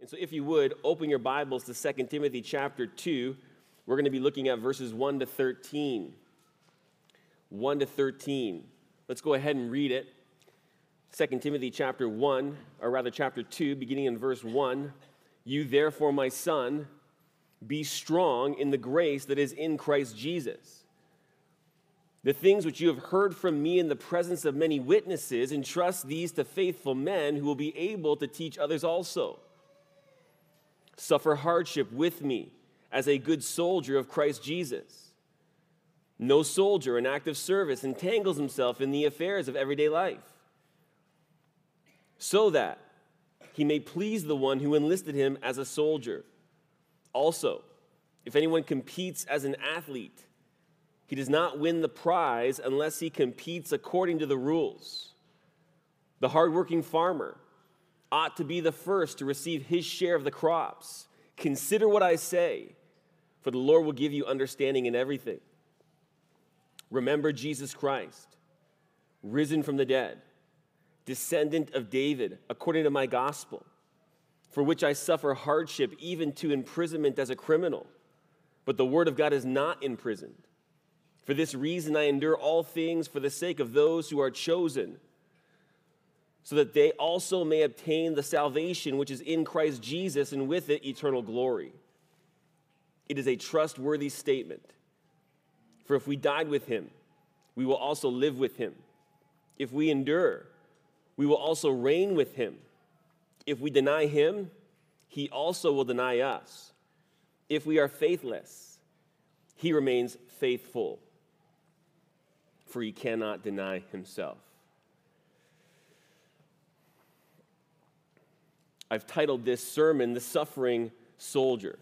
And so, if you would, open your Bibles to 2 Timothy chapter 2. We're going to be looking at verses 1 to 13. 1 to 13. Let's go ahead and read it. 2 Timothy chapter 1, or rather chapter 2, beginning in verse 1. You therefore, my son, be strong in the grace that is in Christ Jesus. The things which you have heard from me in the presence of many witnesses, entrust these to faithful men who will be able to teach others also. Suffer hardship with me as a good soldier of Christ Jesus. No soldier in active service entangles himself in the affairs of everyday life, so that he may please the one who enlisted him as a soldier. Also, if anyone competes as an athlete, he does not win the prize unless he competes according to the rules. The hardworking farmer ought to be the first to receive his share of the crops. Consider what I say, for the Lord will give you understanding in everything. Remember Jesus Christ, risen from the dead, descendant of David, according to my gospel, for which I suffer hardship, even to imprisonment as a criminal. But the word of God is not imprisoned. For this reason, I endure all things for the sake of those who are chosen so that they also may obtain the salvation which is in Christ Jesus and with it eternal glory. It is a trustworthy statement. For if we died with him, we will also live with him. If we endure, we will also reign with him. If we deny him, he also will deny us. If we are faithless, he remains faithful, for he cannot deny himself. I've titled this sermon, The Suffering Soldier.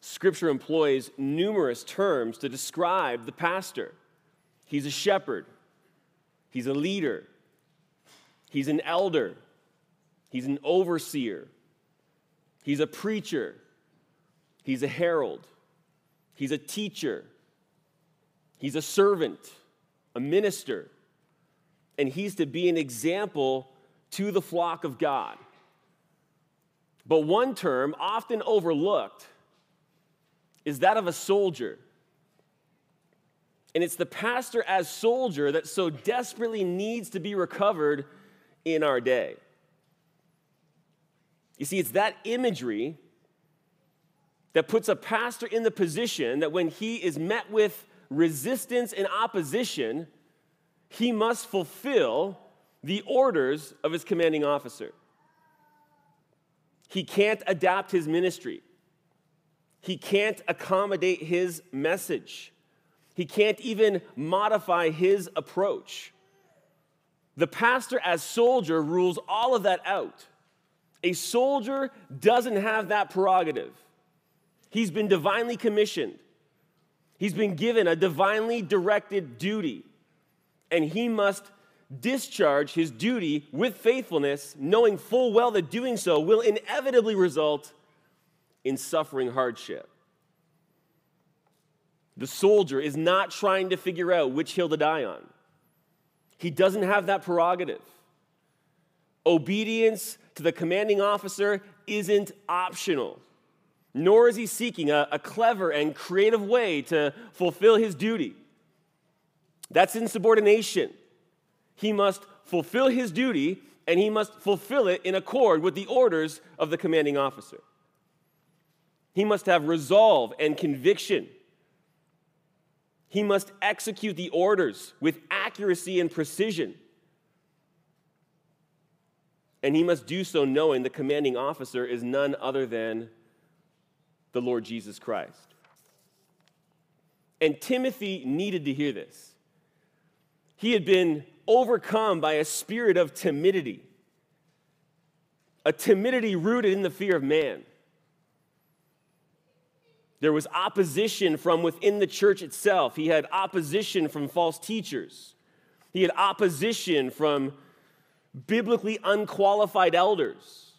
Scripture employs numerous terms to describe the pastor. He's a shepherd, he's a leader, he's an elder, he's an overseer, he's a preacher, he's a herald, he's a teacher, he's a servant, a minister, and he's to be an example to the flock of God. But one term often overlooked is that of a soldier. And it's the pastor as soldier that so desperately needs to be recovered in our day. You see, it's that imagery that puts a pastor in the position that when he is met with resistance and opposition, he must fulfill the orders of his commanding officer. He can't adapt his ministry. He can't accommodate his message. He can't even modify his approach. The pastor, as soldier, rules all of that out. A soldier doesn't have that prerogative. He's been divinely commissioned, he's been given a divinely directed duty, and he must discharge his duty with faithfulness, knowing full well that doing so will inevitably result in suffering hardship. The soldier is not trying to figure out which hill to die on. He doesn't have that prerogative. Obedience to the commanding officer isn't optional, nor is he seeking a, a clever and creative way to fulfill his duty. That's insubordination. He must fulfill his duty and he must fulfill it in accord with the orders of the commanding officer. He must have resolve and conviction. He must execute the orders with accuracy and precision. And he must do so knowing the commanding officer is none other than the Lord Jesus Christ. And Timothy needed to hear this. He had been overcome by a spirit of timidity, a timidity rooted in the fear of man. There was opposition from within the church itself. He had opposition from false teachers. He had opposition from biblically unqualified elders.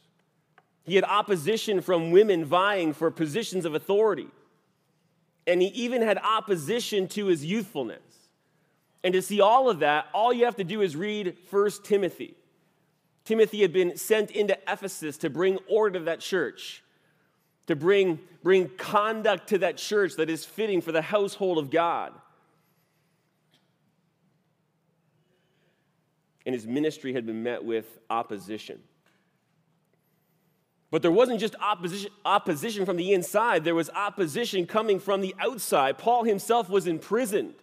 He had opposition from women vying for positions of authority. And he even had opposition to his youthfulness. And to see all of that, all you have to do is read 1 Timothy. Timothy had been sent into Ephesus to bring order to that church, to bring, bring conduct to that church that is fitting for the household of God. And his ministry had been met with opposition. But there wasn't just opposition, opposition from the inside, there was opposition coming from the outside. Paul himself was imprisoned.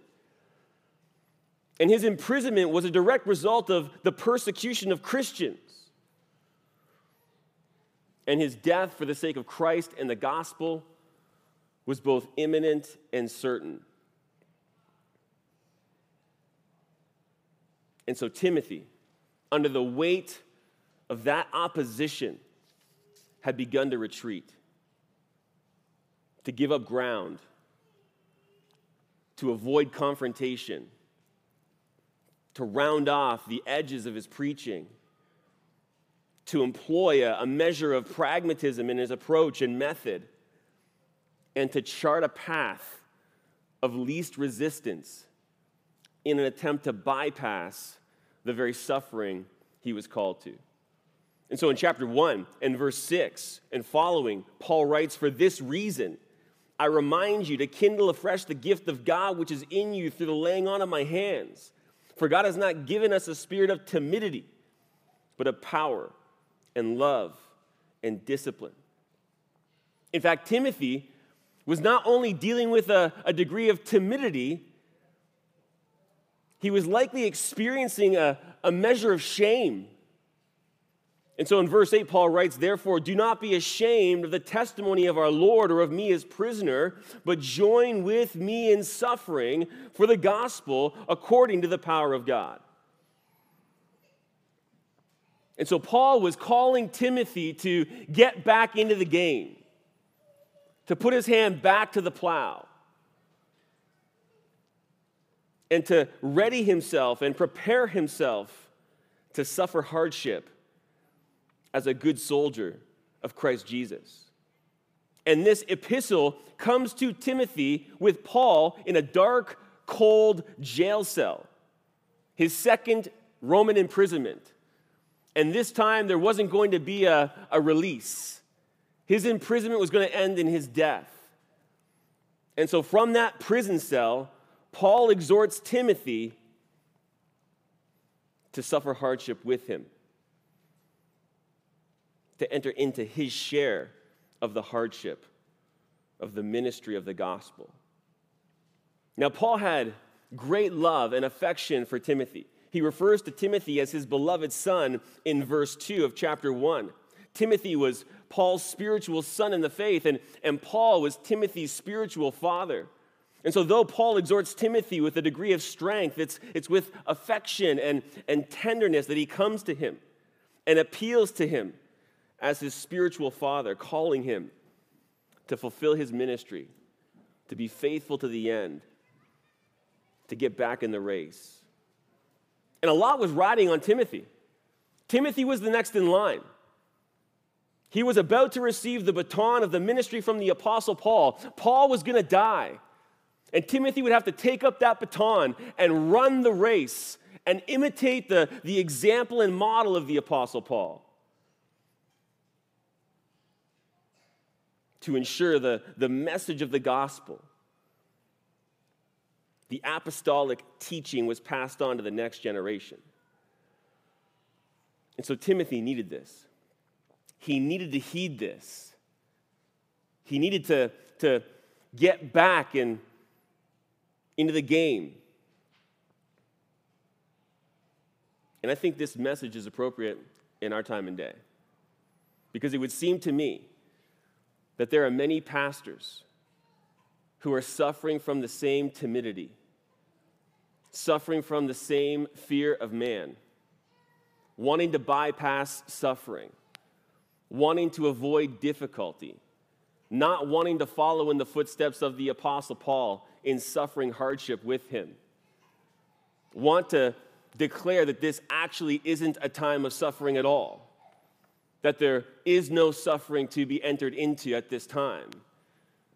And his imprisonment was a direct result of the persecution of Christians. And his death for the sake of Christ and the gospel was both imminent and certain. And so, Timothy, under the weight of that opposition, had begun to retreat, to give up ground, to avoid confrontation to round off the edges of his preaching, to employ a, a, measure of pragmatism in his approach and method, and to chart a path of least resistance in an attempt to bypass the very suffering he was called to. And so in chapter 1 and verse 6 and following, Paul writes, For this reason, I remind you to kindle afresh the gift of God which is in you through the laying on of my hands. For God has not given us a spirit of timidity, but of power and love and discipline. In fact, Timothy was not only dealing with a, a degree of timidity, he was likely experiencing a, a measure of shame and so in verse 8, Paul writes, Therefore, do not be ashamed of the testimony of our Lord or of me as prisoner, but join with me in suffering for the gospel according to the power of God. And so Paul was calling Timothy to get back into the game, to put his hand back to the plow, and to ready himself and prepare himself to suffer hardship as a good soldier of Christ Jesus. And this epistle comes to Timothy with Paul in a dark, cold jail cell, his second Roman imprisonment. And this time there wasn't going to be a, a release. His imprisonment was going to end in his death. And so from that prison cell, Paul exhorts Timothy to suffer hardship with him to enter into his share of the hardship of the ministry of the gospel. Now, Paul had great love and affection for Timothy. He refers to Timothy as his beloved son in verse 2 of chapter 1. Timothy was Paul's spiritual son in the faith, and, and Paul was Timothy's spiritual father. And so, though Paul exhorts Timothy with a degree of strength, it's, it's with affection and, and tenderness that he comes to him and appeals to him as his spiritual father, calling him to fulfill his ministry, to be faithful to the end, to get back in the race. And a lot was riding on Timothy. Timothy was the next in line. He was about to receive the baton of the ministry from the Apostle Paul. Paul was going to die. And Timothy would have to take up that baton and run the race and imitate the, the example and model of the Apostle Paul. To ensure the, the message of the gospel, the apostolic teaching was passed on to the next generation. And so Timothy needed this. He needed to heed this. He needed to, to get back in, into the game. And I think this message is appropriate in our time and day. Because it would seem to me that there are many pastors who are suffering from the same timidity, suffering from the same fear of man, wanting to bypass suffering, wanting to avoid difficulty, not wanting to follow in the footsteps of the Apostle Paul in suffering hardship with him, want to declare that this actually isn't a time of suffering at all that there is no suffering to be entered into at this time,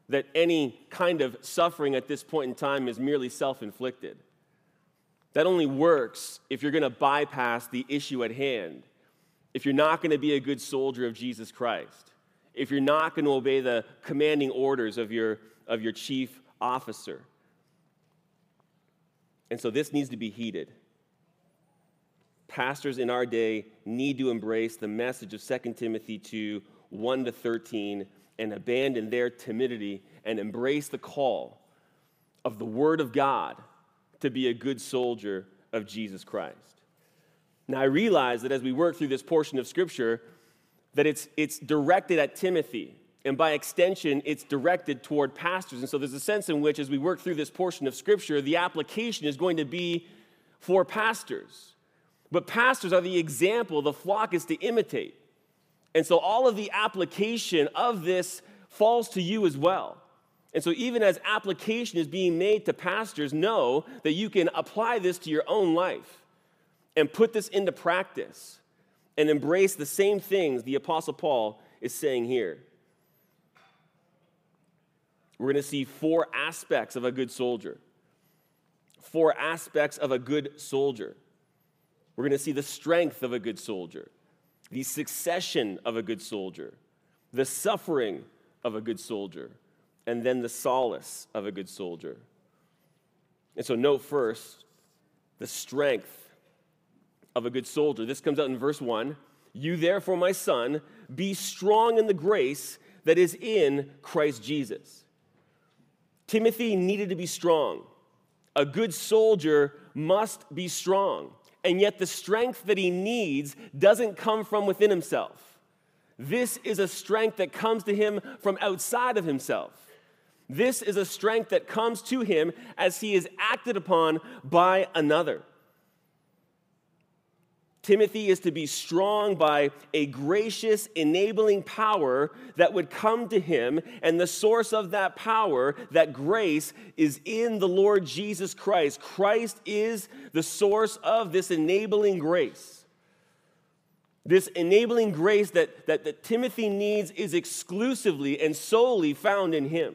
that any kind of suffering at this point in time is merely self inflicted. That only works if you're going to bypass the issue at hand if you're not going to be a good soldier of Jesus Christ, if you're not going to obey the commanding orders of your, of your chief officer. And so this needs to be heeded. Pastors in our day need to embrace the message of 2 Timothy 2 1 to 13 and abandon their timidity and embrace the call of the Word of God to be a good soldier of Jesus Christ. Now, I realize that as we work through this portion of Scripture, that it's, it's directed at Timothy, and by extension, it's directed toward pastors. And so there's a sense in which, as we work through this portion of Scripture, the application is going to be for pastors. But pastors are the example the flock is to imitate. And so all of the application of this falls to you as well. And so, even as application is being made to pastors, know that you can apply this to your own life and put this into practice and embrace the same things the Apostle Paul is saying here. We're going to see four aspects of a good soldier. Four aspects of a good soldier. We're going to see the strength of a good soldier, the succession of a good soldier, the suffering of a good soldier, and then the solace of a good soldier. And so, note first the strength of a good soldier. This comes out in verse 1. You, therefore, my son, be strong in the grace that is in Christ Jesus. Timothy needed to be strong. A good soldier must be strong and yet the strength that he needs doesn't come from within himself. This is a strength that comes to him from outside of himself. This is a strength that comes to him as he is acted upon by another. Timothy is to be strong by a gracious, enabling power that would come to him, and the source of that power, that grace, is in the Lord Jesus Christ. Christ is the source of this enabling grace. This enabling grace that, that, that Timothy needs is exclusively and solely found in him.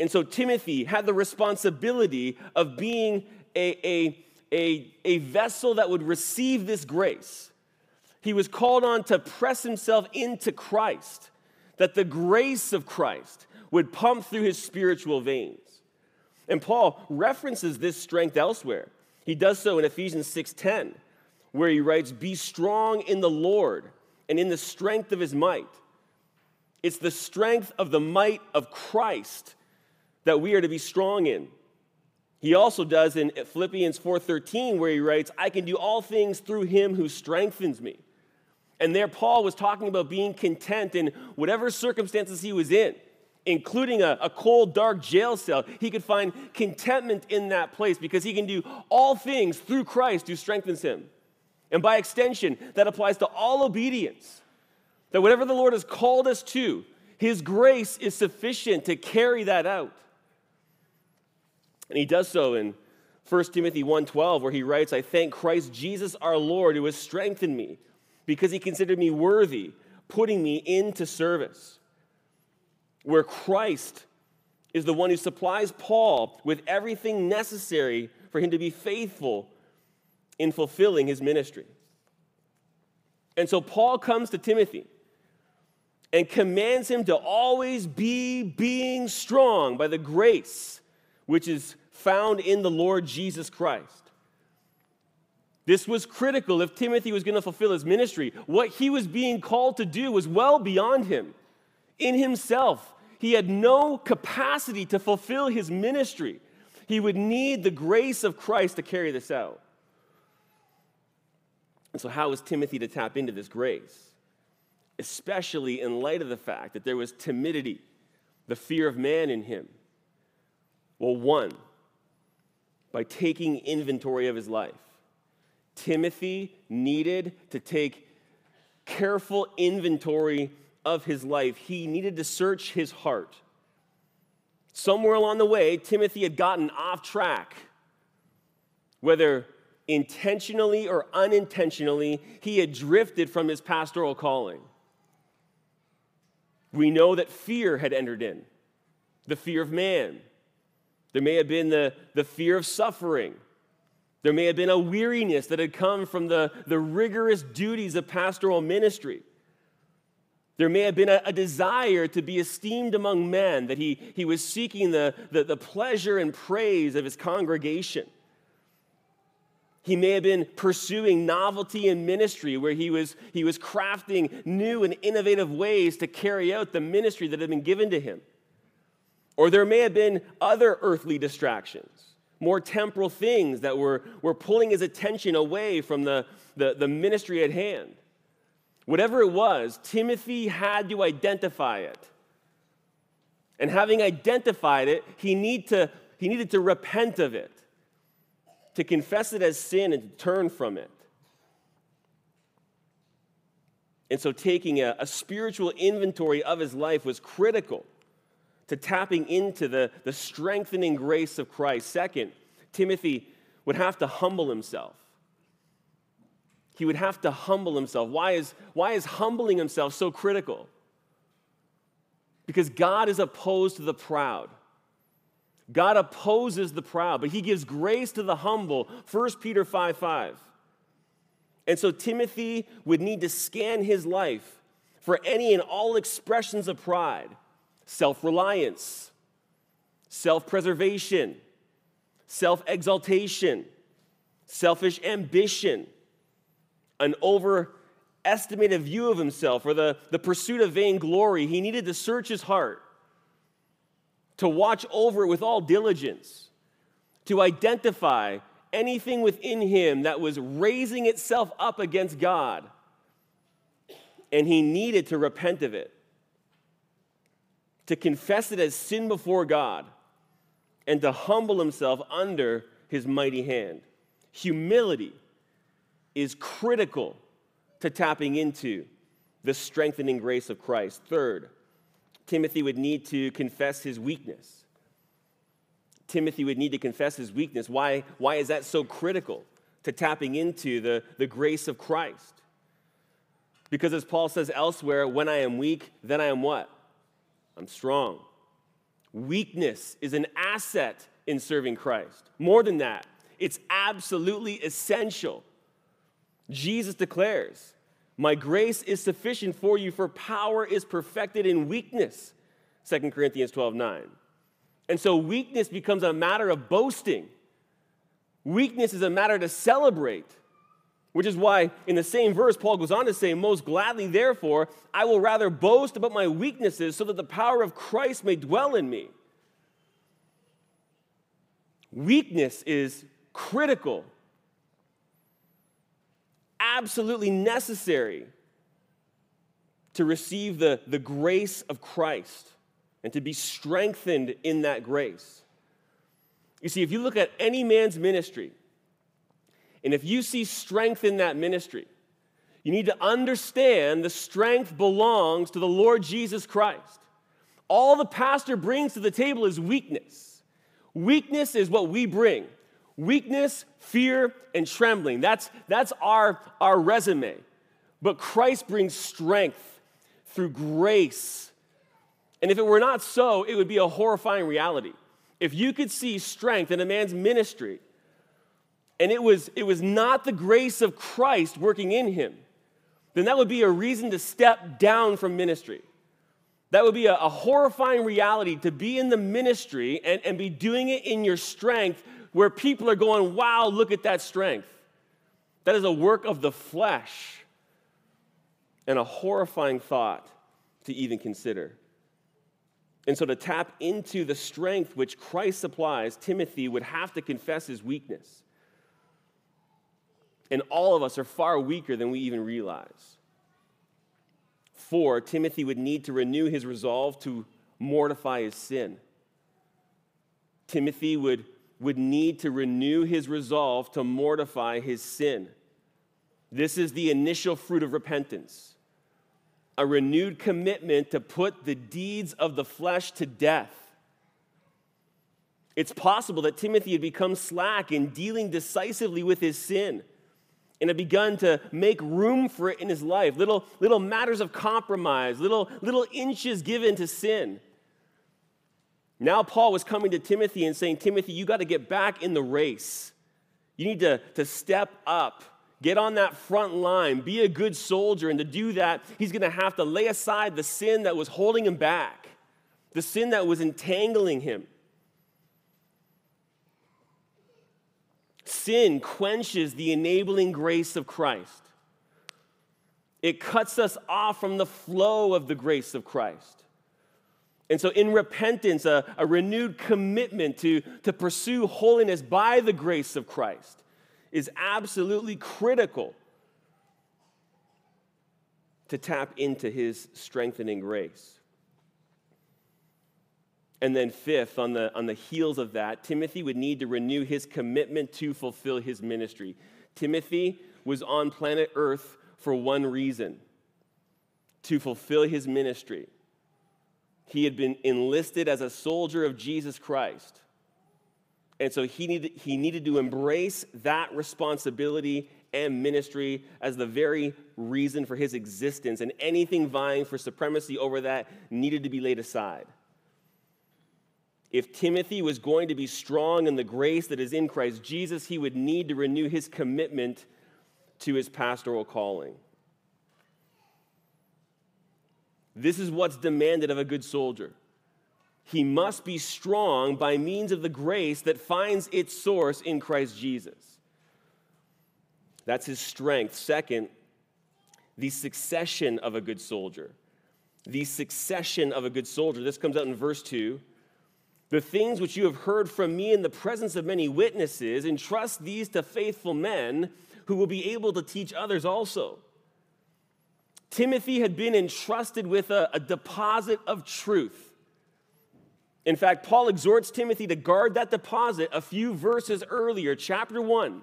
And so Timothy had the responsibility of being a, a a, a vessel that would receive this grace. He was called on to press himself into Christ, that the grace of Christ would pump through his spiritual veins. And Paul references this strength elsewhere. He does so in Ephesians 6:10, where he writes, "Be strong in the Lord and in the strength of his might." It's the strength of the might of Christ that we are to be strong in. He also does in Philippians 4:13 where he writes, "I can do all things through him who strengthens me." And there Paul was talking about being content in whatever circumstances he was in, including a, a cold, dark jail cell. He could find contentment in that place because he can do all things through Christ who strengthens him. And by extension, that applies to all obedience. That whatever the Lord has called us to, his grace is sufficient to carry that out. And he does so in 1 Timothy 1:12 where he writes, "I thank Christ Jesus our Lord who has strengthened me because he considered me worthy, putting me into service." Where Christ is the one who supplies Paul with everything necessary for him to be faithful in fulfilling his ministry. And so Paul comes to Timothy and commands him to always be being strong by the grace which is found in the Lord Jesus Christ. This was critical if Timothy was going to fulfill his ministry. What he was being called to do was well beyond him. In himself, he had no capacity to fulfill his ministry. He would need the grace of Christ to carry this out. And so, how was Timothy to tap into this grace? Especially in light of the fact that there was timidity, the fear of man in him. Well, one, by taking inventory of his life. Timothy needed to take careful inventory of his life. He needed to search his heart. Somewhere along the way, Timothy had gotten off track. Whether intentionally or unintentionally, he had drifted from his pastoral calling. We know that fear had entered in the fear of man, there may have been the, the fear of suffering. There may have been a weariness that had come from the, the rigorous duties of pastoral ministry. There may have been a, a, desire to be esteemed among men, that he, he was seeking the, the, the pleasure and praise of his congregation. He may have been pursuing novelty in ministry, where he was, he was crafting new and innovative ways to carry out the ministry that had been given to him. Or there may have been other earthly distractions, more temporal things that were, were pulling his attention away from the, the, the ministry at hand. Whatever it was, Timothy had to identify it. And having identified it, he, need to, he needed to repent of it, to confess it as sin and to turn from it. And so, taking a, a spiritual inventory of his life was critical to tapping into the, the strengthening grace of Christ. Second, Timothy would have to humble himself he would have to humble himself. Why is, why is humbling himself so critical? Because God is opposed to the proud. God opposes the proud, but he gives grace to the humble. 1 Peter 5 5. And so Timothy would need to scan his life for any and all expressions of pride, self reliance, self preservation, self exaltation, selfish ambition an overestimated view of himself or the, the pursuit of vainglory. He needed to search his heart, to watch over it with all diligence, to identify anything within him that was raising itself up against God. And he needed to repent of it, to confess it as sin before God, and to humble himself under his mighty hand. Humility is critical to tapping into the strengthening grace of Christ. Third, Timothy would need to confess his weakness. Timothy would need to confess his weakness. Why, why is that so critical to tapping into the, the grace of Christ? Because as Paul says elsewhere, when I am weak, then I am what? I'm strong. Weakness is an asset in serving Christ. More than that, it's absolutely essential Jesus declares, My grace is sufficient for you, for power is perfected in weakness. 2 Corinthians 12 9. And so weakness becomes a matter of boasting. Weakness is a matter to celebrate, which is why in the same verse, Paul goes on to say, Most gladly, therefore, I will rather boast about my weaknesses so that the power of Christ may dwell in me. Weakness is critical absolutely necessary to receive the, the grace of Christ and to be strengthened in that grace. You see, if you look at any man's ministry, and if you see strength in that ministry, you need to understand the strength belongs to the Lord Jesus Christ. All the pastor brings to the table is weakness. Weakness is what we bring weakness, fear, and trembling. That's, that's our, our resume. But Christ brings strength through grace. And if it were not so, it would be a horrifying reality. If you could see strength in a man's ministry, and it was, it was not the grace of Christ working in him, then that would be a reason to step down from ministry. That would be a, a horrifying reality to be in the ministry and, and be doing it in your strength where people are going, wow, look at that strength. That is a work of the flesh and a horrifying thought to even consider. And so, to tap into the strength which Christ supplies, Timothy would have to confess his weakness. And all of us are far weaker than we even realize. Four, Timothy would need to renew his resolve to mortify his sin. Timothy would would need to renew his resolve to mortify his sin. This is the initial fruit of repentance a renewed commitment to put the deeds of the flesh to death. It's possible that Timothy had become slack in dealing decisively with his sin and had begun to make room for it in his life. Little, little matters of compromise, little, little inches given to sin. Now, Paul was coming to Timothy and saying, Timothy, you got to get back in the race. You need to, to step up, get on that front line, be a good soldier. And to do that, he's going to have to lay aside the sin that was holding him back, the sin that was entangling him. Sin quenches the enabling grace of Christ. It cuts us off from the flow of the grace of Christ. And so, in repentance, a, a, renewed commitment to, to pursue holiness by the grace of Christ is absolutely critical to tap into his strengthening grace. And then, fifth, on the, on the heels of that, Timothy would need to renew his commitment to fulfill his ministry. Timothy was on planet Earth for one reason to fulfill his ministry. He had been enlisted as a soldier of Jesus Christ. And so he needed, he needed to embrace that responsibility and ministry as the very reason for his existence. And anything vying for supremacy over that needed to be laid aside. If Timothy was going to be strong in the grace that is in Christ Jesus, he would need to renew his commitment to his pastoral calling. This is what's demanded of a good soldier. He must be strong by means of the grace that finds its source in Christ Jesus. That's his strength. Second, the succession of a good soldier. The succession of a good soldier. This comes out in verse 2. The things which you have heard from me in the presence of many witnesses, entrust these to faithful men who will be able to teach others also. Timothy had been entrusted with a, a, deposit of truth. In fact, Paul exhorts Timothy to guard that deposit a few verses earlier, chapter 1,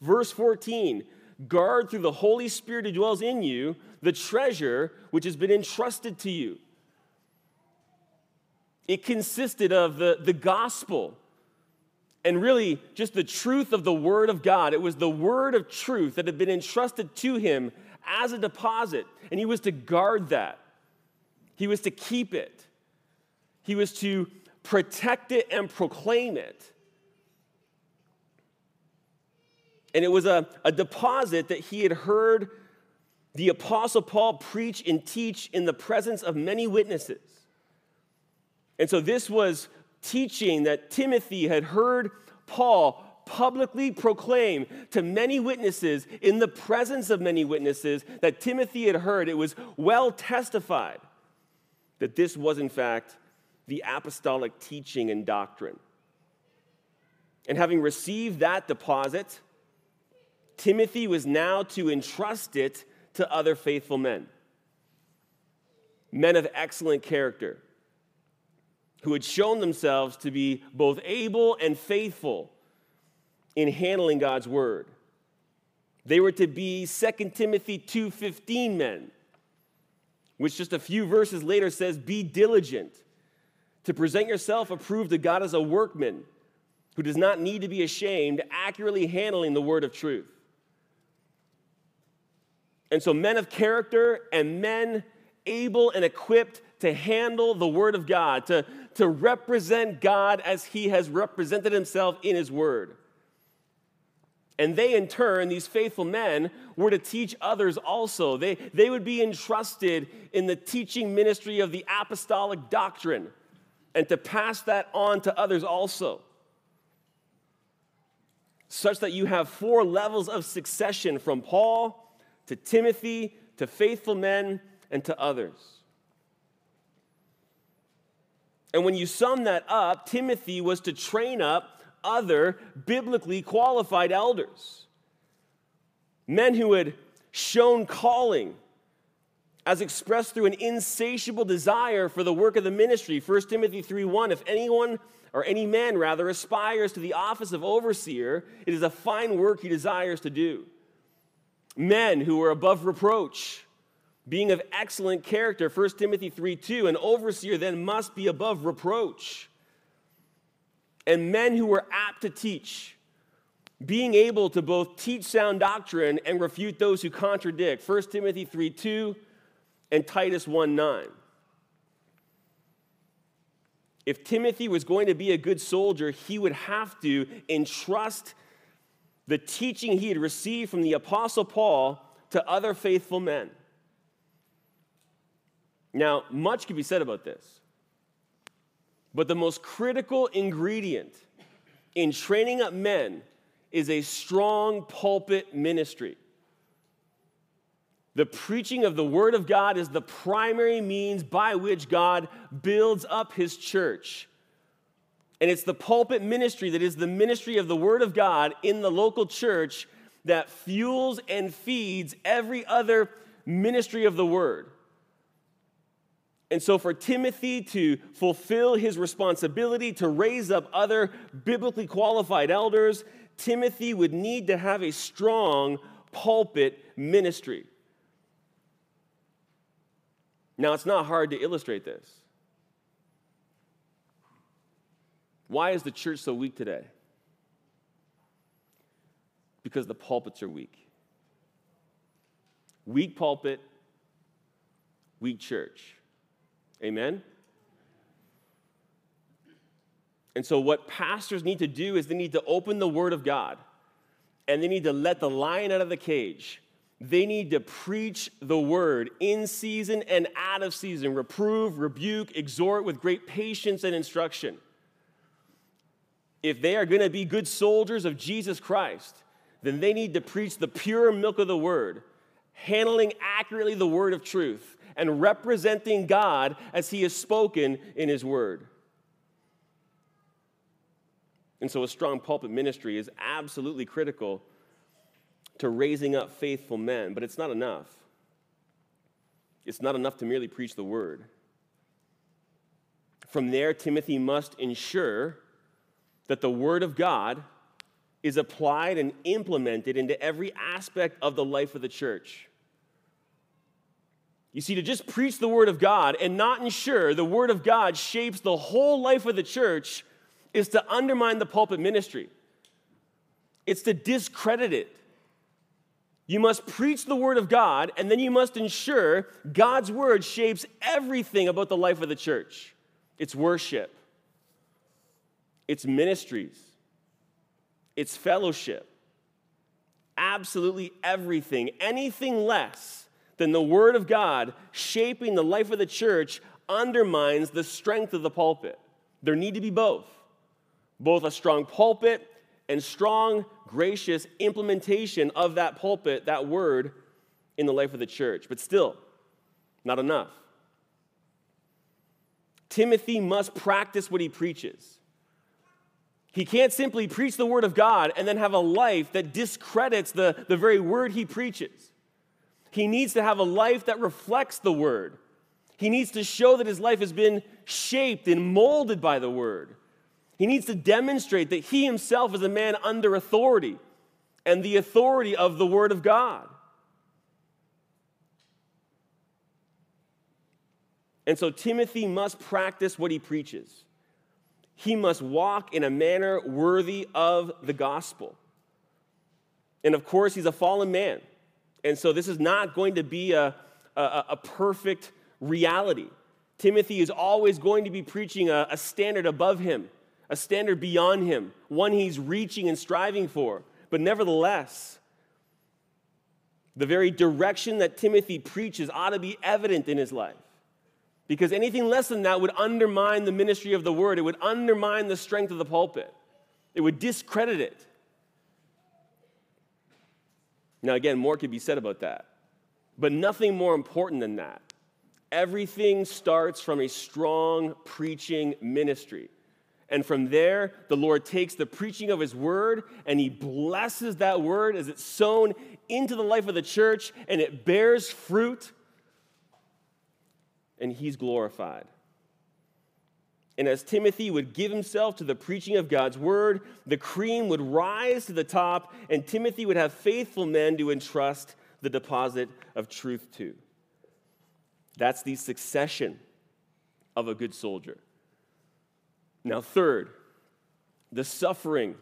verse 14. Guard through the Holy Spirit who dwells in you the treasure which has been entrusted to you. It consisted of the, the gospel and really just the truth of the Word of God. It was the Word of truth that had been entrusted to him as a deposit, and he was to guard that. He was to keep it. He was to protect it and proclaim it. And it was a, a deposit that he had heard the Apostle Paul preach and teach in the presence of many witnesses. And so this was teaching that Timothy had heard Paul publicly proclaim to many witnesses in the presence of many witnesses that Timothy had heard. It was well testified that this was, in fact, the apostolic teaching and doctrine. And having received that deposit, Timothy was now to entrust it to other faithful men, men of excellent character, who had shown themselves to be both able and faithful in handling God's word. They were to be 2 Timothy 2:15 men, which just a few verses later says, "Be diligent to present yourself approved to God as a workman who does not need to be ashamed, accurately handling the word of truth." And so men of character and men able and equipped to handle the word of God, to, to represent God as he has represented himself in his word. And they, in turn, these faithful men, were to teach others also. They, they would be entrusted in the teaching ministry of the apostolic doctrine and to pass that on to others also. Such that you have four levels of succession from Paul to Timothy to faithful men and to others. And when you sum that up, Timothy was to train up other biblically qualified elders. Men who had shown calling as expressed through an insatiable desire for the work of the ministry. 1 Timothy 3:1 If anyone or any man rather aspires to the office of overseer, it is a fine work he desires to do. Men who are above reproach, being of excellent character, 1 Timothy 3:2, an overseer then must be above reproach and men who are apt to teach, being able to both teach sound doctrine and refute those who contradict. 1 Timothy 3 2 and Titus 1 9. If Timothy was going to be a good soldier, he would have to entrust the teaching he had received from the Apostle Paul to other faithful men. Now, much can be said about this, but the most critical ingredient in training up men is a strong pulpit ministry. The preaching of the Word of God is the primary means by which God builds up His church. And it's the pulpit ministry that is the ministry of the Word of God in the local church that fuels and feeds every other ministry of the Word. And so, for Timothy to fulfill his responsibility to raise up other biblically qualified elders, Timothy would need to have a strong pulpit ministry. Now, it's not hard to illustrate this. Why is the church so weak today? Because the pulpits are weak. Weak pulpit, weak church. Amen? And so, what pastors need to do is they need to open the Word of God and they need to let the lion out of the cage. They need to preach the Word in season and out of season, reprove, rebuke, exhort with great patience and instruction. If they are going to be good soldiers of Jesus Christ, then they need to preach the pure milk of the Word, handling accurately the Word of truth and representing God as He has spoken in His Word. And so, a strong pulpit ministry is absolutely critical to raising up faithful men, but it's not enough. It's not enough to merely preach the word. From there, Timothy must ensure that the word of God is applied and implemented into every aspect of the life of the church. You see, to just preach the Word of God and not ensure the Word of God shapes the whole life of the church is to undermine the pulpit ministry. It's to discredit it. You must preach the Word of God, and then you must ensure God's Word shapes everything about the life of the church its worship, its ministries, its fellowship, absolutely everything. Anything less then the Word of God shaping the life of the church undermines the strength of the pulpit. There need to be both both a strong pulpit and strong, gracious implementation of that pulpit, that word, in the life of the church. But still, not enough. Timothy must practice what he preaches. He can't simply preach the word of God and then have a life that discredits the, the very word he preaches. He needs to have a life that reflects the Word. He needs to show that his life has been shaped and molded by the Word. He needs to demonstrate that he himself is a man under authority and the authority of the Word of God. And so Timothy must practice what he preaches. He must walk in a manner worthy of the gospel. And of course, he's a fallen man. And so this is not going to be a, a, a perfect reality. Timothy is always going to be preaching a, a standard above him, a standard beyond him, one he's reaching and striving for. But nevertheless, the very direction that Timothy preaches ought to be evident in his life. Because anything less than that would undermine the ministry of the word, it would undermine the strength of the pulpit, it would discredit it. Now, again, more could be said about that, but nothing more important than that. Everything starts from a strong preaching ministry. And from there, the Lord takes the preaching of His word and He blesses that word as it's sown into the life of the church and it bears fruit, and He's glorified. And as Timothy would give himself to the preaching of God's word, the cream would rise to the top, and Timothy would have faithful men to entrust the deposit of truth to. That's the succession of a good soldier. Now, third, the suffering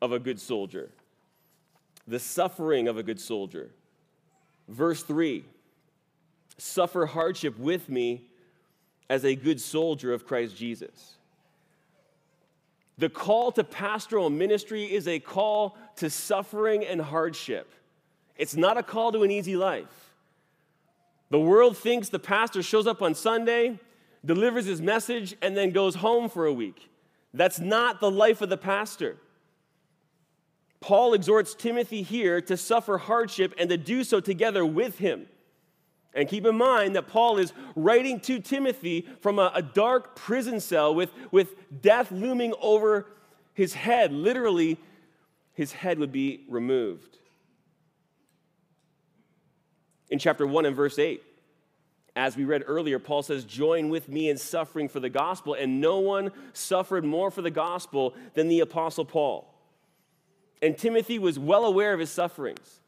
of a good soldier. The suffering of a good soldier. Verse 3 Suffer hardship with me as a good soldier of Christ Jesus. The call to pastoral ministry is a call to suffering and hardship. It's not a call to an easy life. The world thinks the pastor shows up on Sunday, delivers his message, and then goes home for a week. That's not the life of the pastor. Paul exhorts Timothy here to suffer hardship and to do so together with him. And keep in mind that Paul is writing to Timothy from a, a, dark prison cell with, with death looming over his head. Literally, his head would be removed. In chapter 1 and verse 8, as we read earlier, Paul says, Join with me in suffering for the gospel. And no one suffered more for the gospel than the apostle Paul. And Timothy was well aware of his sufferings.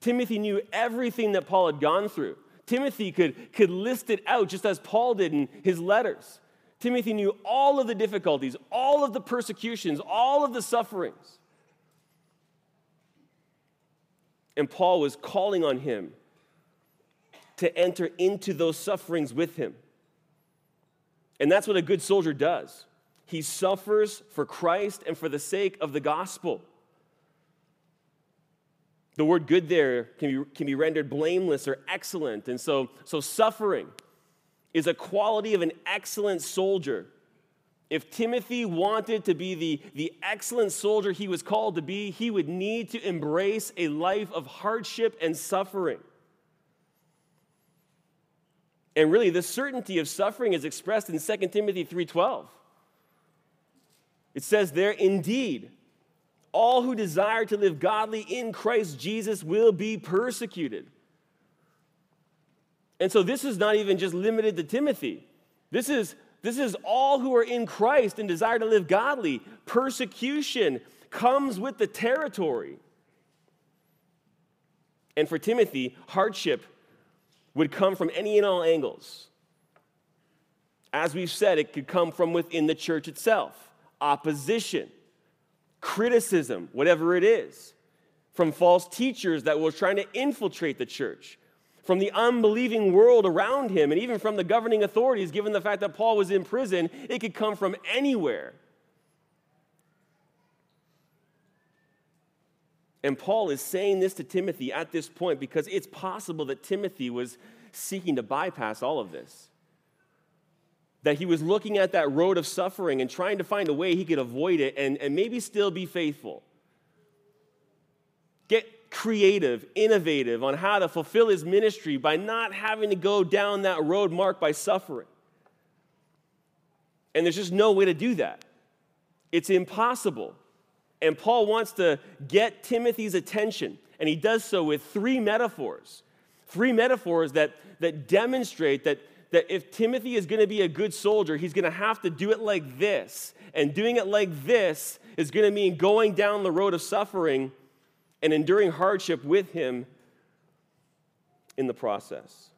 Timothy knew everything that Paul had gone through. Timothy could, could list it out just as Paul did in his letters. Timothy knew all of the difficulties, all of the persecutions, all of the sufferings. And Paul was calling on him to enter into those sufferings with him. And that's what a good soldier does. He suffers for Christ and for the sake of the gospel. The word good there can be, can be rendered blameless or excellent. And so, so suffering is a quality of an excellent soldier. If Timothy wanted to be the, the excellent soldier he was called to be, he would need to embrace a life of hardship and suffering. And really, the certainty of suffering is expressed in 2 Timothy 3:12. It says there, indeed, all who desire to live godly in Christ Jesus will be persecuted. And so this is not even just limited to Timothy. This is, this is all who are in Christ and desire to live godly. Persecution comes with the territory. And for Timothy, hardship would come from any and all angles. As we've said, it could come from within the church itself opposition criticism, whatever it is, from false teachers that were trying to infiltrate the church, from the unbelieving world around him, and even from the governing authorities, given the fact that Paul was in prison, it could come from anywhere. And Paul is saying this to Timothy at this point because it's possible that Timothy was seeking to bypass all of this that he was looking at that road of suffering and trying to find a way he could avoid it and, and maybe still be faithful. Get creative, innovative on how to fulfill his ministry by not having to go down that road marked by suffering. And there's just no way to do that. It's impossible. And Paul wants to get Timothy's attention, and he does so with three metaphors. Three metaphors that, that demonstrate that that if Timothy is going to be a good soldier, he's going to have to do it like this. And doing it like this is going to mean going down the road of suffering and enduring hardship with him in the process.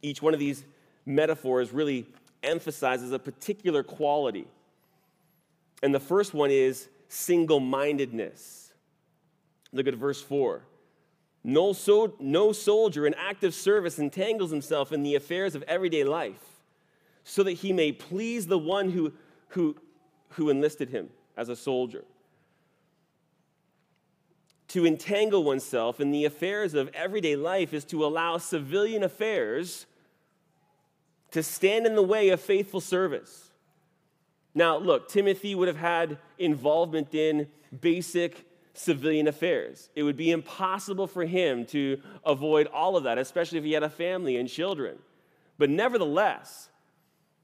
Each one of these metaphors really emphasizes a particular quality. And the first one is single mindedness. Look at verse 4. No, so, no soldier in active service entangles himself in the affairs of everyday life so that he may please the one who, who, who enlisted him as a soldier. To entangle oneself in the affairs of everyday life is to allow civilian affairs to stand in the way of faithful service. Now, look, Timothy would have had involvement in basic civilian affairs. It would be impossible for him to avoid all of that, especially if he had a family and children. But nevertheless,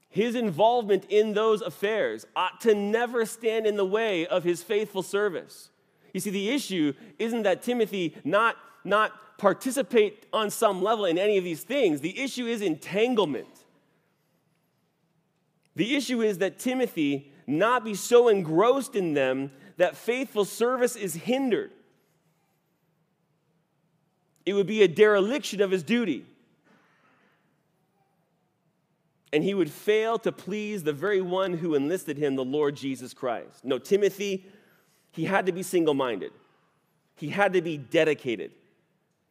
his involvement in those affairs ought to never stand in the way of his faithful service. You see, the issue isn't that Timothy not, not participate on some level in any of these things, the issue is entanglement. The issue is that Timothy not be so engrossed in them that faithful service is hindered. It would be a dereliction of his duty. And he would fail to please the very one who enlisted him, the Lord Jesus Christ. No, Timothy, he had to be single minded, he had to be dedicated,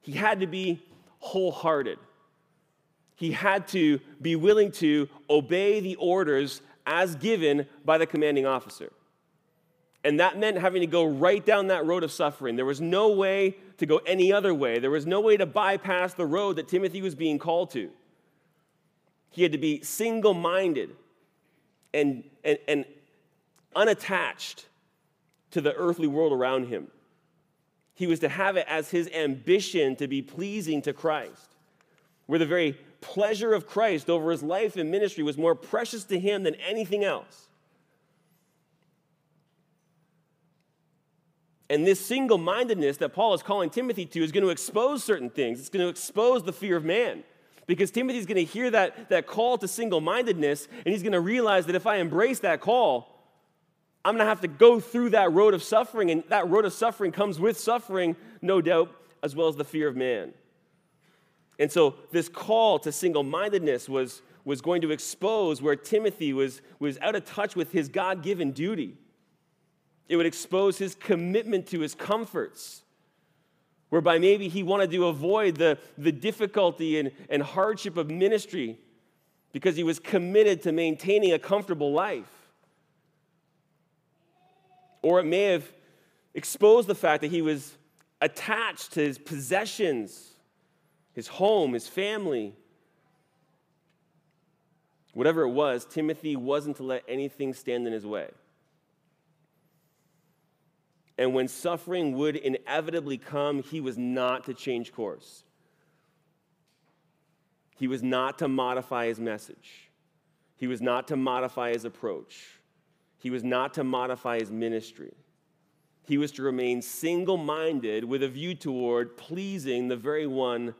he had to be wholehearted. He had to be willing to obey the orders as given by the commanding officer. And that meant having to go right down that road of suffering. There was no way to go any other way. There was no way to bypass the road that Timothy was being called to. He had to be single minded and, and, and unattached to the earthly world around him. He was to have it as his ambition to be pleasing to Christ, where the very pleasure of Christ over his life and ministry was more precious to him than anything else. And this single mindedness that Paul is calling Timothy to is going to expose certain things. It's going to expose the fear of man. Because Timothy's going to hear that, that call to single mindedness, and he's going to realize that if I embrace that call, I'm going to have to go through that road of suffering. And that road of suffering comes with suffering, no doubt, as well as the fear of man. And so, this call to single mindedness was, was going to expose where Timothy was, was out of touch with his God given duty. It would expose his commitment to his comforts, whereby maybe he wanted to avoid the, the difficulty and, and hardship of ministry because he was committed to maintaining a comfortable life. Or it may have exposed the fact that he was attached to his possessions, his home, his family. Whatever it was, Timothy wasn't to let anything stand in his way. And when suffering would inevitably come, he was not to change course. He was not to modify his message. He was not to modify his approach. He was not to modify his ministry. He was to remain single minded with a view toward pleasing the very one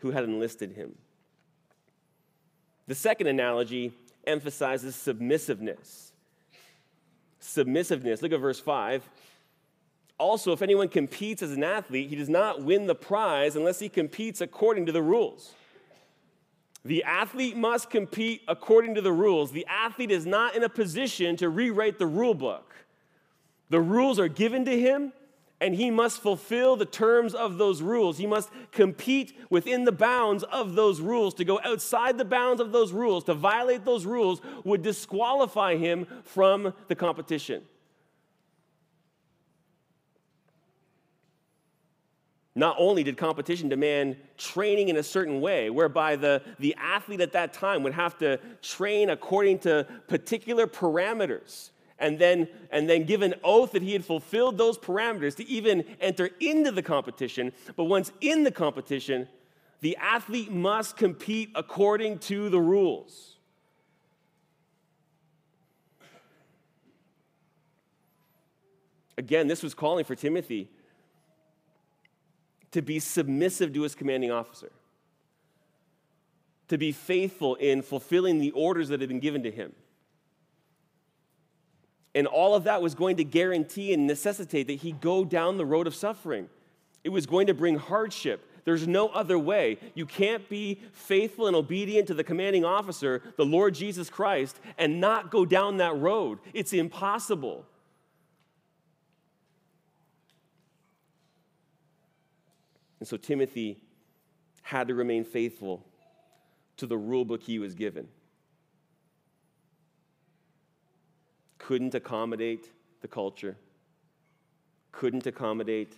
who had enlisted him. The second analogy emphasizes submissiveness submissiveness. Look at verse 5. Also, if anyone competes as an athlete, he does not win the prize unless he competes according to the rules. The athlete must compete according to the rules. The athlete is not in a position to rewrite the rule book. The rules are given to him, and he must fulfill the terms of those rules. He must compete within the bounds of those rules. To go outside the bounds of those rules, to violate those rules, would disqualify him from the competition. Not only did competition demand training in a certain way, whereby the, the athlete at that time would have to train according to particular parameters and then, and then give an oath that he had fulfilled those parameters to even enter into the competition. But once in the competition, the athlete must compete according to the rules. Again, this was calling for Timothy to be submissive to his commanding officer, to be faithful in fulfilling the orders that had been given to him. And all of that was going to guarantee and necessitate that he go down the road of suffering. It was going to bring hardship. There's no other way. You can't be faithful and obedient to the commanding officer, the Lord Jesus Christ, and not go down that road. It's impossible. And so Timothy had to remain faithful to the rule book he was given. Couldn't accommodate the culture, couldn't accommodate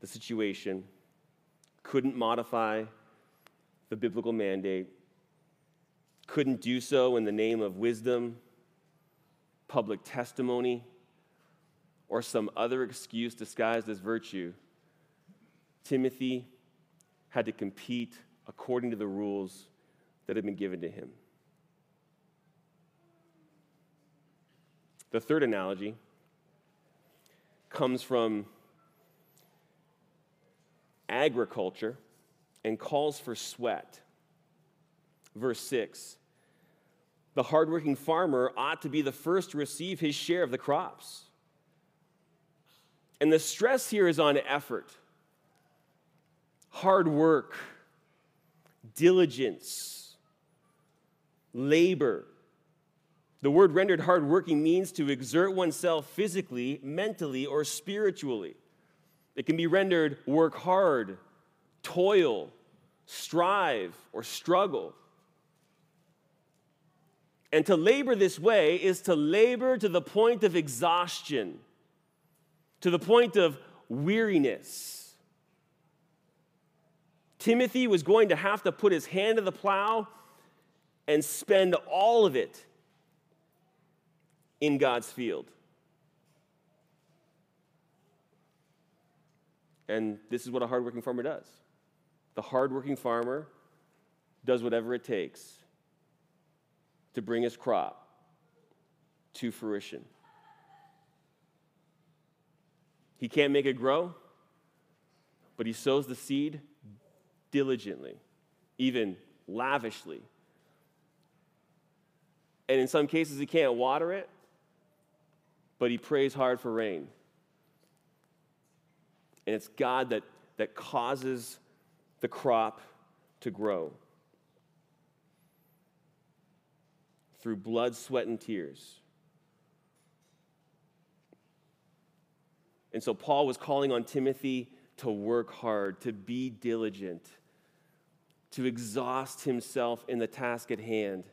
the situation, couldn't modify the biblical mandate, couldn't do so in the name of wisdom, public testimony, or some other excuse disguised as virtue. Timothy had to compete according to the rules that had been given to him. The third analogy comes from agriculture and calls for sweat. Verse 6 The hardworking farmer ought to be the first to receive his share of the crops. And the stress here is on effort, hard work, diligence, labor. The word rendered hardworking means to exert oneself physically, mentally, or spiritually. It can be rendered work hard, toil, strive, or struggle. And to labor this way is to labor to the point of exhaustion, to the point of weariness. Timothy was going to have to put his hand to the plow and spend all of it in God's field. And this is what a hardworking farmer does. The hardworking farmer does whatever it takes to bring his crop to fruition. He can't make it grow, but he sows the seed diligently, even lavishly. And in some cases, he can't water it, but he prays hard for rain. And it's God that, that causes the crop to grow through blood, sweat, and tears. And so Paul was calling on Timothy to work hard, to be diligent, to exhaust himself in the task at hand,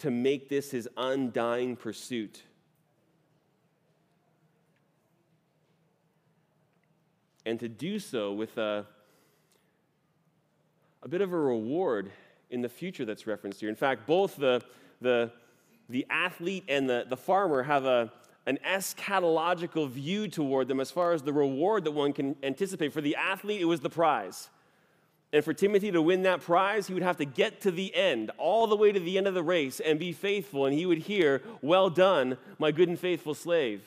to make this his undying pursuit. And to do so with a, a bit of a reward in the future that's referenced here. In fact, both the, the, the athlete and the, the farmer have a, an eschatological view toward them as far as the reward that one can anticipate. For the athlete, it was the prize. And for Timothy to win that prize, he would have to get to the end, all the way to the end of the race, and be faithful. And he would hear, Well done, my good and faithful slave.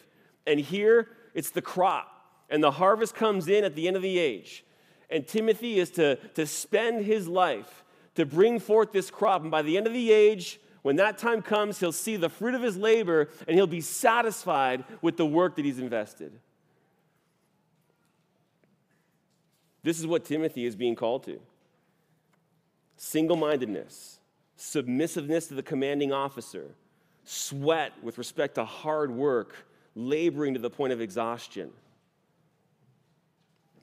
And here, it's the crop. And the harvest comes in at the end of the age. And Timothy is to, to spend his life to bring forth this crop. And by the end of the age, when that time comes, he'll see the fruit of his labor and he'll be satisfied with the work that he's invested. This is what Timothy is being called to single mindedness, submissiveness to the commanding officer, sweat with respect to hard work, laboring to the point of exhaustion.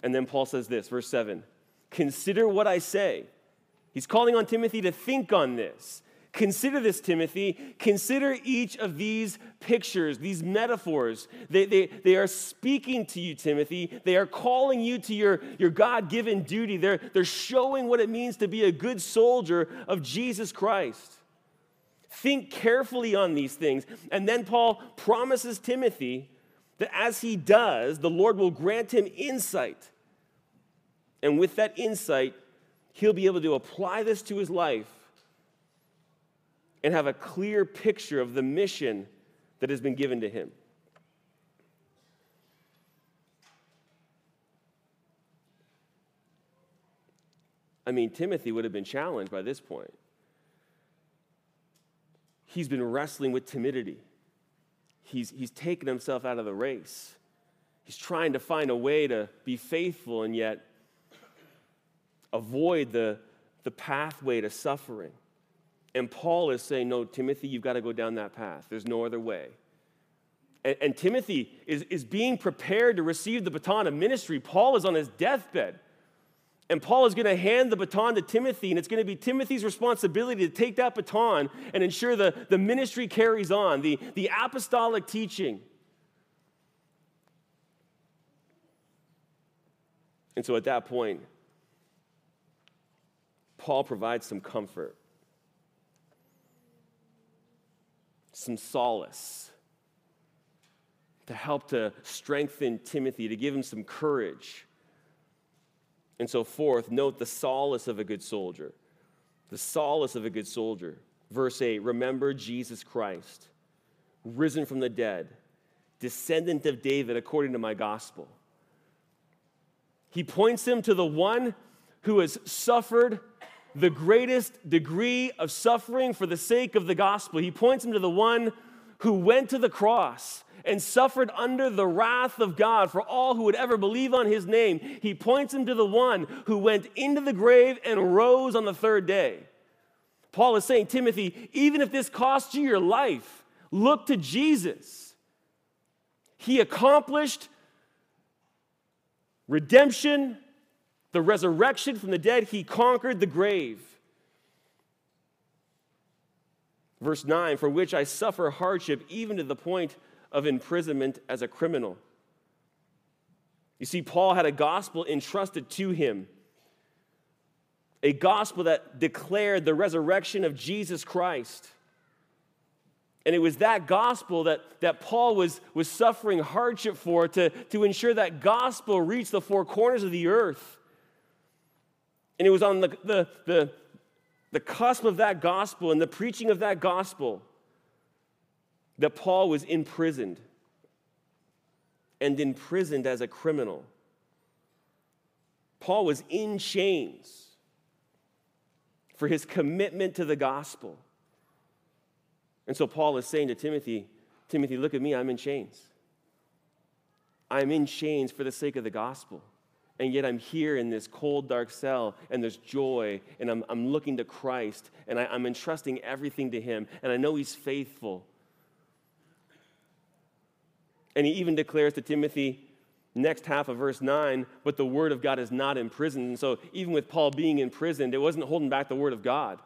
And then Paul says this, verse 7 Consider what I say. He's calling on Timothy to think on this. Consider this, Timothy. Consider each of these pictures, these metaphors. They, they, they are speaking to you, Timothy. They are calling you to your, your God given duty. They're, they're showing what it means to be a good soldier of Jesus Christ. Think carefully on these things. And then Paul promises Timothy that as he does, the Lord will grant him insight. And with that insight, he'll be able to apply this to his life and have a clear picture of the mission that has been given to him. I mean, Timothy would have been challenged by this point. He's been wrestling with timidity. He's, he's taken himself out of the race. He's trying to find a way to be faithful and yet avoid the, the pathway to suffering. And Paul is saying, No, Timothy, you've got to go down that path. There's no other way. And, and Timothy is, is being prepared to receive the baton of ministry. Paul is on his deathbed. And Paul is going to hand the baton to Timothy, and it's going to be Timothy's responsibility to take that baton and ensure the, the ministry carries on, the, the apostolic teaching. And so at that point, Paul provides some comfort, some solace to help to strengthen Timothy, to give him some courage. And so fourth, note the solace of a good soldier. The solace of a good soldier. Verse 8 Remember Jesus Christ, risen from the dead, descendant of David according to my gospel. He points him to the one who has suffered the greatest degree of suffering for the sake of the gospel. He points him to the one who went to the cross and suffered under the wrath of God for all who would ever believe on his name. He points him to the one who went into the grave and rose on the third day. Paul is saying, Timothy, even if this costs you your life, look to Jesus. He accomplished redemption the resurrection from the dead, he conquered the grave. Verse 9, for which I suffer hardship even to the point of imprisonment as a criminal. You see, Paul had a gospel entrusted to him, a gospel that declared the resurrection of Jesus Christ. And it was that gospel that, that Paul was, was suffering hardship for to, to ensure that gospel reached the four corners of the earth. And it was on the, the, the, the cusp of that gospel and the preaching of that gospel that Paul was imprisoned and imprisoned as a criminal. Paul was in chains for his commitment to the gospel. And so Paul is saying to Timothy, Timothy, look at me, I'm in chains. I'm in chains for the sake of the gospel. And yet I'm here in this cold, dark cell, and there's joy, and I'm, I'm looking to Christ, and I, I'm entrusting everything to Him, and I know He's faithful. And he even declares to Timothy, next half of verse 9, but the word of God is not imprisoned. And so, even with Paul being imprisoned, it wasn't holding back the word of God.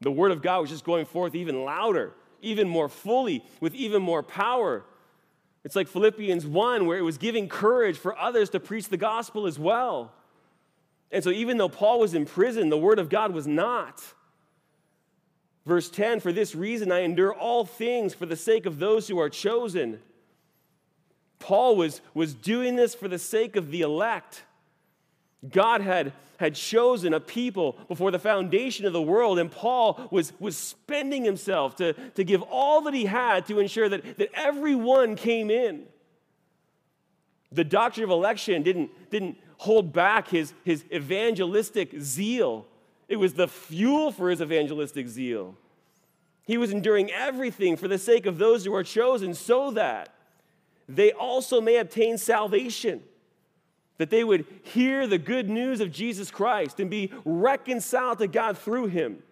The word of God was just going forth even louder even more fully, with even more power. It's like Philippians 1, where it was giving courage for others to preach the gospel as well. And so, even though Paul was in prison, the word of God was not. Verse 10 For this reason I endure all things for the sake of those who are chosen. Paul was, was doing this for the sake of the elect. God had, had chosen a people before the foundation of the world, and Paul was, was spending himself to, to give all that he had to ensure that, that everyone came in. The doctrine of election didn't, didn't hold back his, his evangelistic zeal, it was the fuel for his evangelistic zeal. He was enduring everything for the sake of those who are chosen so that they also may obtain salvation that they would hear the good news of Jesus Christ and be reconciled to God through him,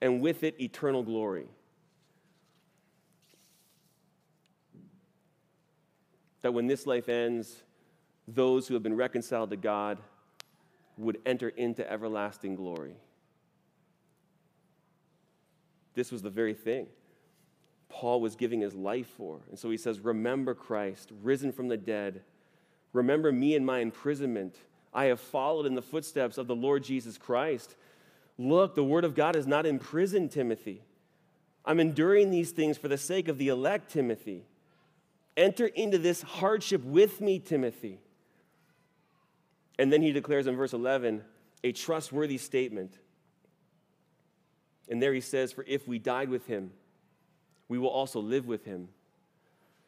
and with it, eternal glory. That when this life ends, those who have been reconciled to God would enter into everlasting glory. This was the very thing Paul was giving his life for. And so he says, Remember Christ, risen from the dead. Remember me in my imprisonment. I have followed in the footsteps of the Lord Jesus Christ. Look, the word of God is not in prison, Timothy. I'm enduring these things for the sake of the elect, Timothy. Enter into this hardship with me, Timothy. And then he declares in verse 11 a trustworthy statement. And there he says, For if we died with him, we will also live with him.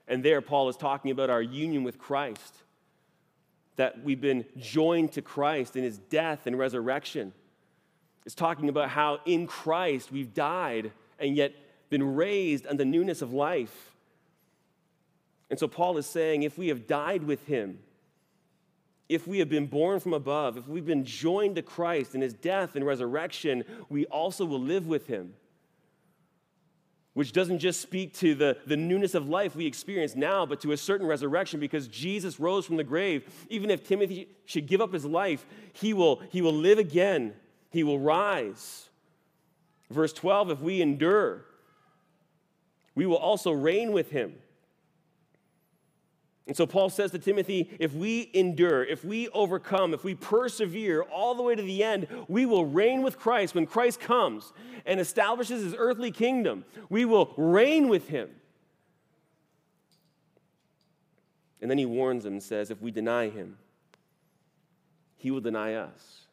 And there, Paul is talking about our union with Christ, that we've been joined to Christ in his death and resurrection. It's talking about how in Christ we've died and yet been raised unto newness of life. And so Paul is saying if we have died with him, if we have been born from above, if we've been joined to Christ in his death and resurrection, we also will live with him which doesn't just speak to the, the newness of life we experience now, but to a certain resurrection because Jesus rose from the grave. Even if Timothy should give up his life, he will, he will live again, he will rise. Verse 12 if we endure, we will also reign with him. And so Paul says to Timothy, if we endure, if we overcome, if we persevere all the way to the end, we will reign with Christ when Christ comes and establishes his earthly kingdom. We will reign with him. And then he warns him and says, if we deny him, he will deny us.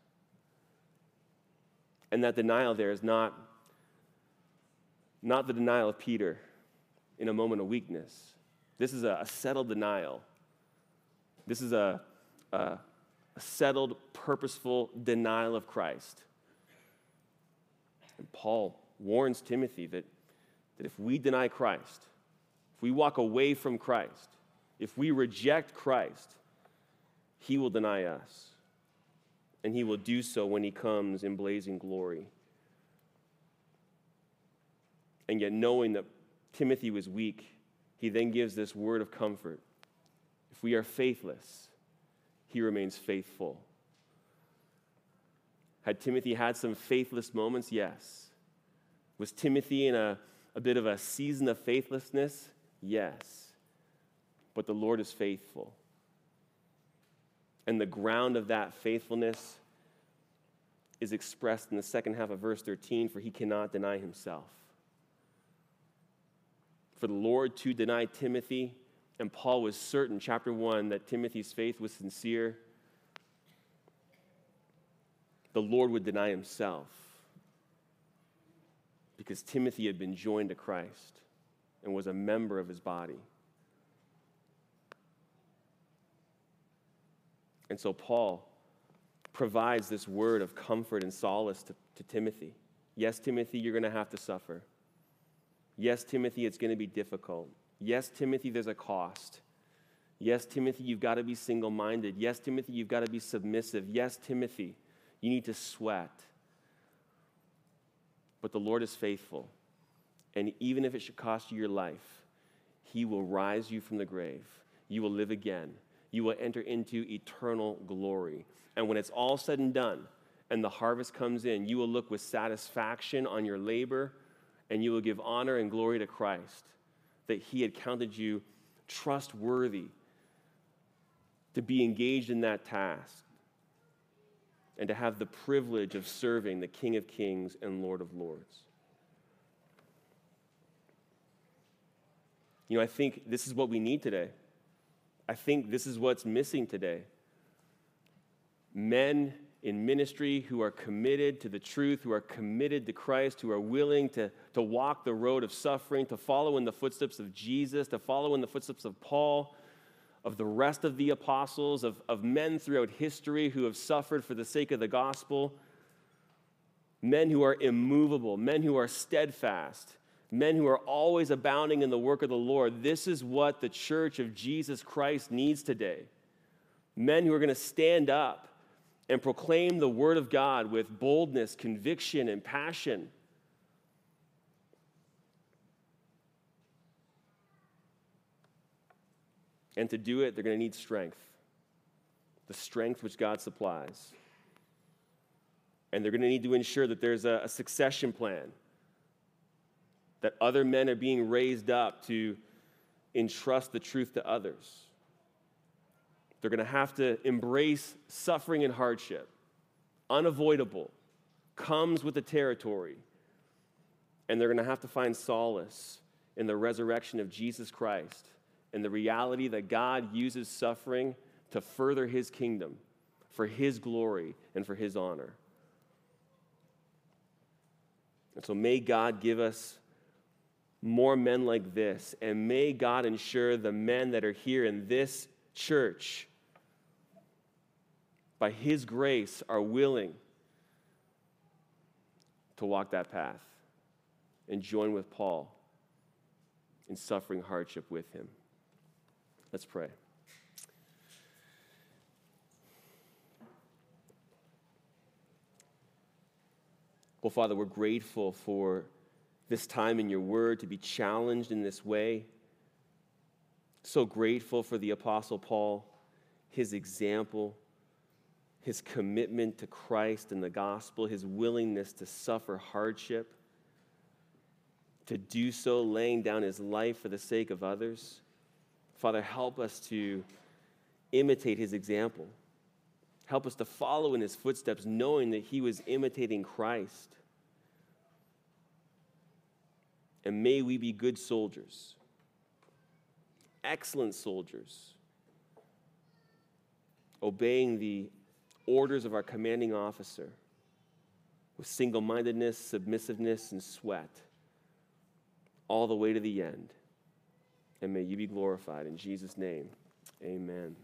And that denial there is not, not the denial of Peter in a moment of weakness this is a, settled denial. This is a, a, a settled, purposeful denial of Christ. And Paul warns Timothy that, that if we deny Christ, if we walk away from Christ, if we reject Christ, he will deny us. And he will do so when he comes in blazing glory. And yet, knowing that Timothy was weak, he then gives this word of comfort. If we are faithless, he remains faithful. Had Timothy had some faithless moments? Yes. Was Timothy in a, a bit of a season of faithlessness? Yes. But the Lord is faithful. And the ground of that faithfulness is expressed in the second half of verse 13 for he cannot deny himself. For the Lord to deny Timothy, and Paul was certain, chapter 1, that Timothy's faith was sincere, the Lord would deny himself because Timothy had been joined to Christ and was a member of his body. And so Paul provides this word of comfort and solace to, to Timothy. Yes, Timothy, you're going to have to suffer. Yes, Timothy, it's going to be difficult. Yes, Timothy, there's a cost. Yes, Timothy, you've got to be single minded. Yes, Timothy, you've got to be submissive. Yes, Timothy, you need to sweat. But the Lord is faithful. And even if it should cost you your life, He will rise you from the grave. You will live again you will enter into eternal glory. And when it's all said and done and the harvest comes in, you will look with satisfaction on your labor and you will give honor and glory to Christ that He had counted you trustworthy to be engaged in that task and to have the privilege of serving the King of Kings and Lord of Lords. You know, I think this is what we need today. I think this is what's missing today. Men in ministry who are committed to the truth, who are committed to Christ, who are willing to, to walk the road of suffering, to follow in the footsteps of Jesus, to follow in the footsteps of Paul, of the rest of the apostles, of, of men throughout history who have suffered for the sake of the gospel. Men who are immovable, men who are steadfast, men who are always abounding in the work of the Lord. This is what the church of Jesus Christ needs today. Men who are going to stand up and proclaim the word of God with boldness, conviction, and passion. And to do it, they're going to need strength the strength which God supplies. And they're going to need to ensure that there's a, a succession plan that other men are being raised up to entrust the truth to others. They're going to have to embrace suffering and hardship, unavoidable, comes with the territory. And they're going to have to find solace in the resurrection of Jesus Christ and the reality that God uses suffering to further his kingdom, for his glory, and for his honor. And so may God give us more men like this. And may God ensure the men that are here in this church, by His grace, are willing to walk that path and join with Paul in suffering hardship with him. Let's pray. Well, Father, we're grateful for this time in your word to be challenged in this way. So grateful for the Apostle Paul, his example, his commitment to Christ and the gospel, his willingness to suffer hardship, to do so laying down his life for the sake of others. Father, help us to imitate his example. Help us to follow in his footsteps, knowing that he was imitating Christ. And may we be good soldiers, excellent soldiers, obeying the orders of our commanding officer with single mindedness, submissiveness, and sweat all the way to the end. And may you be glorified. In Jesus' name, amen.